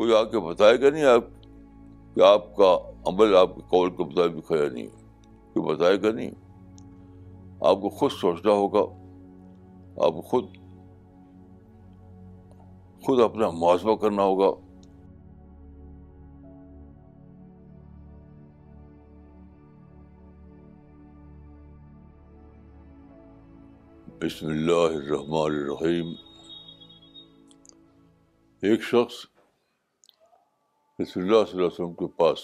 کوئی آ کے بتائے گا نہیں آپ کہ آپ کا عمل آپ کے قول کے مطابق ہے نہیں کوئی بتائے گا نہیں؟ آپ کو خود سوچنا ہوگا۔ آپ کو خود خود اپنا محاسبہ کرنا ہوگا۔ بسم اللہ الرحمن الرحیم۔ ایک شخص رسول اللہ صلی اللہ علیہ وسلم کے پاس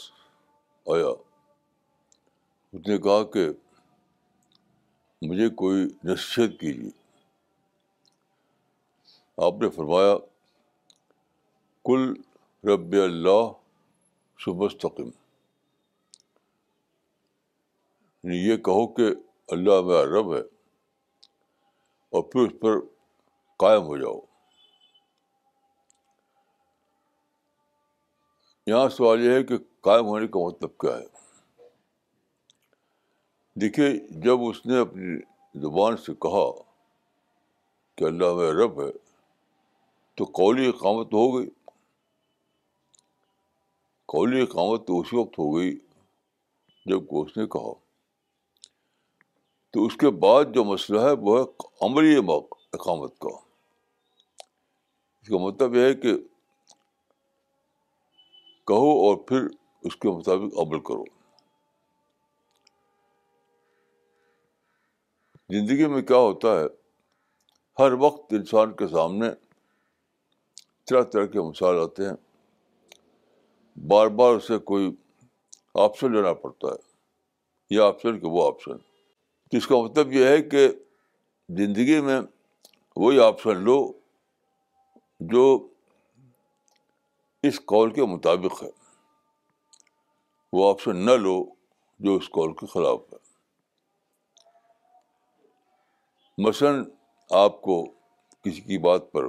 آیا اس نے کہا کہ مجھے کوئی نصیحت کیجیے آپ نے فرمایا کل رب اللہ شبستقم یعنی یہ کہو کہ اللہ میرا رب ہے اور پھر اس پر قائم ہو جاؤ یہاں سوال یہ ہے کہ قائم ہونے کا مطلب کیا ہے؟ دیکھیے، جب اس نے اپنی زبان سے کہا کہ اللہ میں رب ہے، تو قولی اقامت ہو گئی۔ قولی اقامت تو اسی وقت ہو گئی جب اس نے کہا۔ تو اس کے بعد جو مسئلہ ہے، وہ ہے عملی اقامت کا۔ اس کا مطلب یہ ہے کہ کہو اور پھر اس کے مطابق عمل کرو۔ زندگی میں کیا ہوتا ہے؟ ہر وقت انسان کے سامنے طرح طرح کے مثال آتے ہیں۔ بار بار اسے کوئی آپشن لینا پڑتا ہے۔ یہ آپشن کہ وہ آپشن تو اس کا مطلب یہ ہے کہ زندگی میں وہی آپشن لو جو اس کال کے مطابق ہے۔ وہ آپشن نہ لو جو اس کال کے خلاف ہے۔ مثلاً آپ کو کسی کی بات پر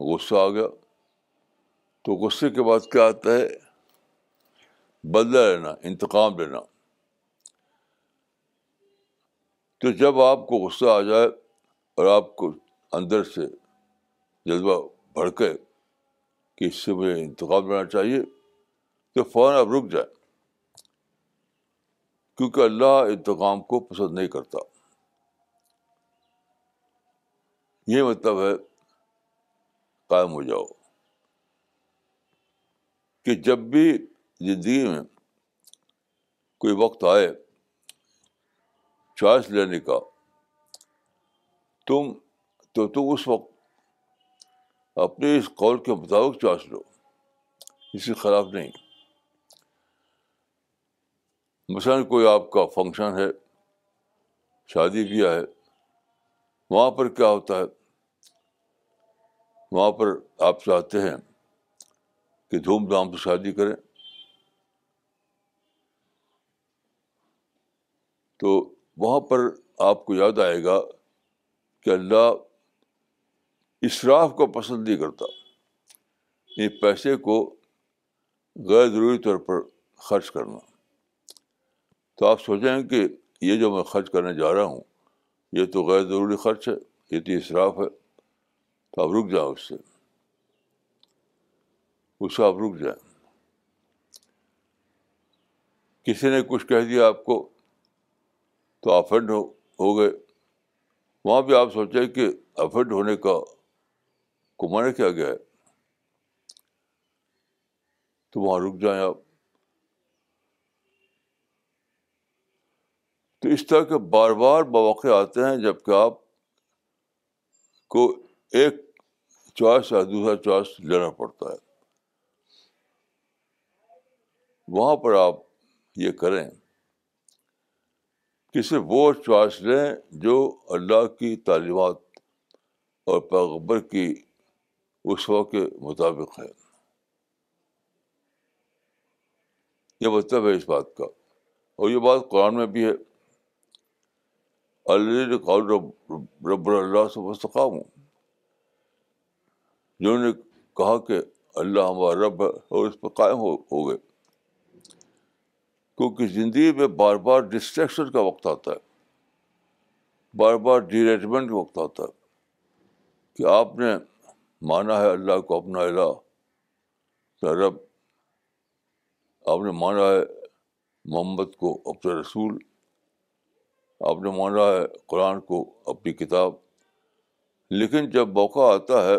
غصہ آ گیا تو غصے کے بعد کیا آتا ہے؟ بدلہ لینا، انتقام لینا۔ تو جب آپ کو غصہ آ جائے اور آپ کو اندر سے جذبہ بھڑکے کہ اس سے مجھے انتخاب لینا چاہیے تو فوراً اب رک جائے کیونکہ اللہ انتقام کو پسند نہیں کرتا۔ یہ مطلب ہے قائم ہو جاؤ کہ جب بھی زندگی میں کوئی وقت آئے چوائس لینے کا، تم تو تم اس وقت اپنے اس قول کے مطابق چوائس لو۔ اس کے خلاف نہیں۔ مثلاً کوئی آپ کا فنکشن ہے، شادی کیا ہے، وہاں پر کیا ہوتا ہے؟ وہاں پر آپ چاہتے ہیں کہ دھوم دھام سے شادی کریں۔ تو وہاں پر آپ کو یاد آئے گا کہ اللہ اشراف کو پسند نہیں کرتا۔ یہ پیسے کو غیر ضروری طور پر خرچ کرنا۔ تو آپ سوچیں کہ یہ جو میں خرچ کرنے جا رہا ہوں، یہ تو غیر ضروری خرچ ہے، یہ تو اصراف ہے، تو آپ رک جائیں اس سے۔ اس سے آپ رک جائیں۔ کسی نے کچھ کہہ دیا آپ کو تو افینڈ ہو گئے۔ وہاں بھی آپ سوچیں کہ افینڈ ہونے کا کو مانا کیا گیا ہے؟ تو وہاں رک جائیں آپ۔ تو اس طرح کے بار بار مواقع آتے ہیں جبکہ آپ کو ایک چوائس یا دوسرا چوائس لینا پڑتا ہے۔ وہاں پر آپ یہ کریں کہ صرف وہ چوائس لیں جو اللہ کی تعلیمات اور پیغبر کی اس وقت کے مطابق ہے۔ یہ مطلب ہے اس بات کا۔ اور یہ بات قرآن میں بھی ہے۔ اللہ رب اللہ سے مستقام ہوں جنہوں نے کہا کہ اللہ ہمارا رب ہے اور اس پہ قائم ہو گئے۔ کیونکہ زندگی میں بار بار ڈسٹریکشن کا وقت آتا ہے۔ بار بار ڈیریٹمنٹ کا وقت آتا ہے۔ کہ آپ نے مانا ہے اللہ کو اپنا الہ۔ رب، آپ نے مانا ہے محمد کو اپنا رسول۔ آپ نے مانا ہے قرآن کو اپنی کتاب۔ لیکن جب موقع آتا ہے،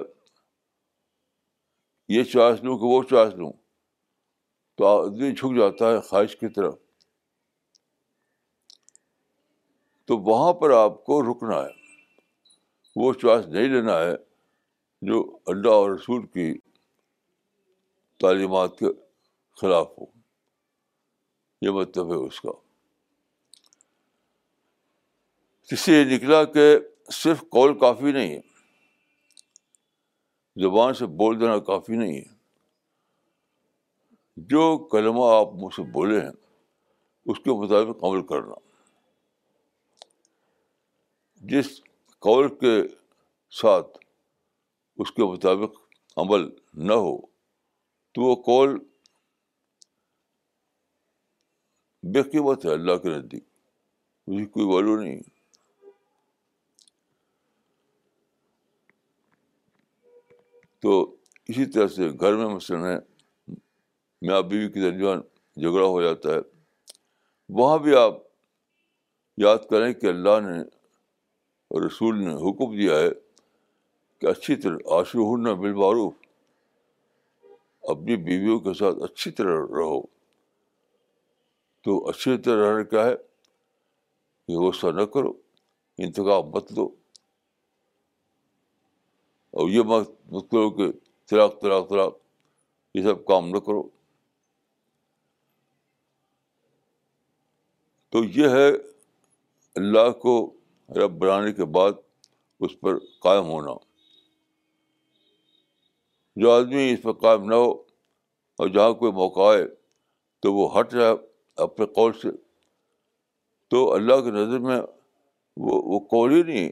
یہ چوائس لوں کہ وہ چوائس لوں، تو آدمی جھک جاتا ہے خواہش کی طرف۔ تو وہاں پر آپ کو رکنا ہے۔ وہ چوائس نہیں لینا ہے جو اللہ اور رسول کی تعلیمات کے خلاف ہو۔ یہ مطلب ہے اس کا۔ اس سے یہ نکلا کہ صرف کال کافی نہیں ہے۔ زبان سے بول دینا کافی نہیں ہے۔ جو کلمہ آپ مجھ سے بولے ہیں، اس کے مطابق عمل کرنا۔ جس قول کے ساتھ اس کے مطابق عمل نہ ہو، تو وہ قول بے قیمت ہے اللہ کے نزدیک اس کی کوئی ویلو نہیں۔ تو اسی طرح سے گھر میں مثلاً ہے میاں بیوی کے درمیان جھگڑا ہو جاتا ہے، وہاں بھی آپ یاد کریں کہ اللہ نے اور رسول نے حکم دیا ہے کہ اچھی طرح آشو ہن بالمعروف، اپنی بیویوں کے ساتھ اچھی طرح رہو۔ تو اچھی طرح رہنا کیا ہے کہ غصہ نہ کرو، انتخاب مت دو اور یہ مت مت کرو کہ طلاق طلاق طلاق یہ سب کام نہ کرو۔ تو یہ ہے اللہ کو رب بنانے کے بعد اس پر قائم ہونا۔ جو آدمی اس پر قائم نہ ہو اور جہاں کوئی موقع آئے تو وہ ہٹ جائے اپنے قول سے، تو اللہ کی نظر میں وہ وہ قول ہی نہیں،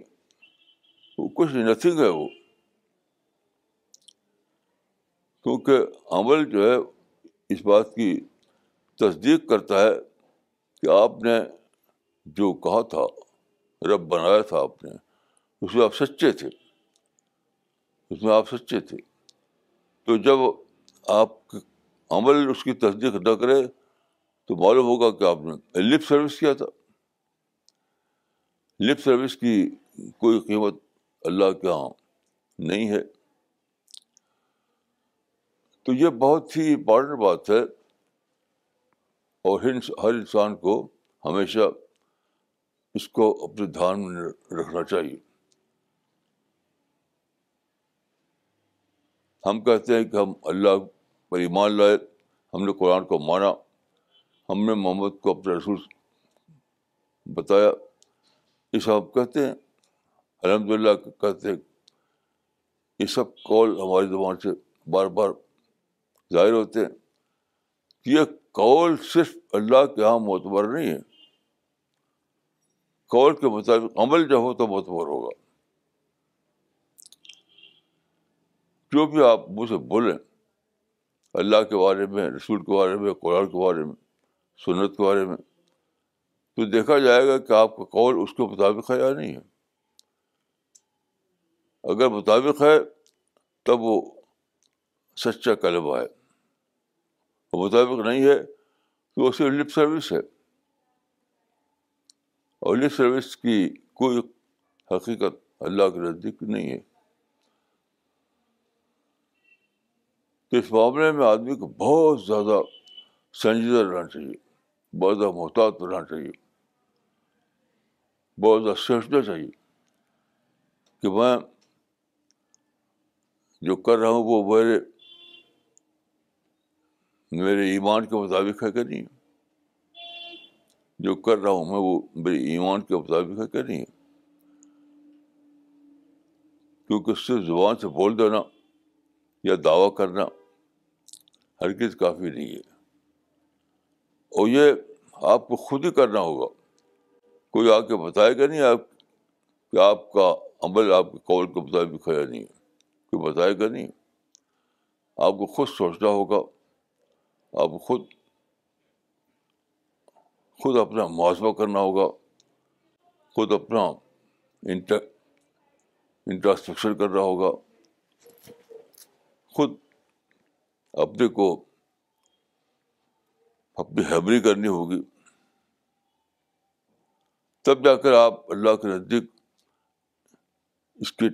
وہ کچھ نتھنگ ہے وہ۔ کیونکہ عمل جو ہے اس بات کی تصدیق کرتا ہے کہ آپ نے جو کہا تھا، رب بنایا تھا آپ نے، اس میں آپ سچے تھے۔ اس میں آپ سچے تھے۔ تو جب آپ عمل اس کی تصدیق نہ کرے تو معلوم ہوگا کہ آپ نے لپ سروس کیا تھا۔ لپ سروس کی کوئی قیمت اللہ کے یہاں نہیں ہے۔ تو یہ بہت ہی امپورٹنٹ بات ہے اور ہر انسان کو ہمیشہ اس کو اپنے دھیان میں رکھنا چاہیے۔ ہم کہتے ہیں کہ ہم اللہ پر ایمان لائے، ہم نے قرآن کو مانا، ہم نے محمد کو اپنے رسول بتایا۔ یہ سب کہتے ہیں الحمد للہ کہتے ہیں۔ یہ سب کال ہماری زبان سے بار بار ظاہر ہوتے ہیں۔ یہ کال صرف اللہ کے یہاں معتبر نہیں ہے۔ کال کے مطابق عمل جب ہو تو معتبر ہوگا۔ جو بھی آپ مجھ سے بولیں، اللہ کے بارے میں، رسول کے بارے میں، قرآن کے بارے میں، سنت کے بارے میں، تو دیکھا جائے گا کہ آپ کا قول اس کے مطابق ہے یا نہیں ہے۔ اگر مطابق ہے، تب وہ سچا کلبہ ہے اور مطابق نہیں ہے، تو وہ صرف لپ سروس ہے۔ اور لپ سروس کی کوئی حقیقت اللہ کے نزدیک نہیں ہے۔ تو اس معاملے میں آدمی کو بہت زیادہ سنجیدہ رہنا چاہیے، بہت زیادہ محتاط رہنا چاہیے، بہت زیادہ سوچنا چاہیے کہ میں جو کر رہا ہوں وہ میرے میرے ایمان کے مطابق ہے کہ نہیں؟ جو کر رہا ہوں میں وہ میرے ایمان کے مطابق ہے کہ نہیں؟ کیونکہ صرف زبان سے بول دینا یا دعویٰ کرنا ہر چیز کافی نہیں ہے۔ اور یہ آپ کو خود ہی کرنا ہوگا۔ کوئی آ کے بتائے گا نہیں آپ کہ آپ کا عمل، آپ کے قول کے مطابق ہے یا نہیں؟ کوئی بتائے گا نہیں۔ آپ کو خود سوچنا ہوگا۔ آپ خود خود اپنا محاسبہ کرنا ہوگا۔ خود اپنا انٹر انٹراسپیکشن کرنا ہوگا۔ خود اپنے کو اپنی ہیبری کرنی ہوگی۔ تب جا کر آپ اللہ کے نزدیک اس کی،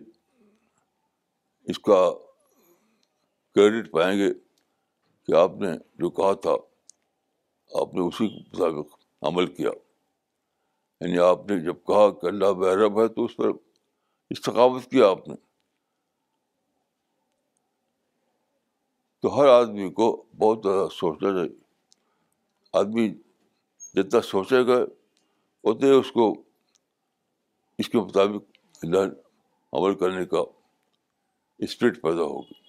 اس کا کریڈٹ پائیں گے کہ آپ نے جو کہا تھا، آپ نے اسی کے مطابق عمل کیا۔ یعنی آپ نے جب کہا کہ اللہ بحرب ہے تو اس پر استقامت کیا آپ نے۔ تو ہر آدمی کو بہت زیادہ سوچنا چاہیے۔ آدمی جتنا سوچے گا، اتنے اس کو، اس کے مطابق عمل کرنے کا اسپرٹ پیدا ہوگی۔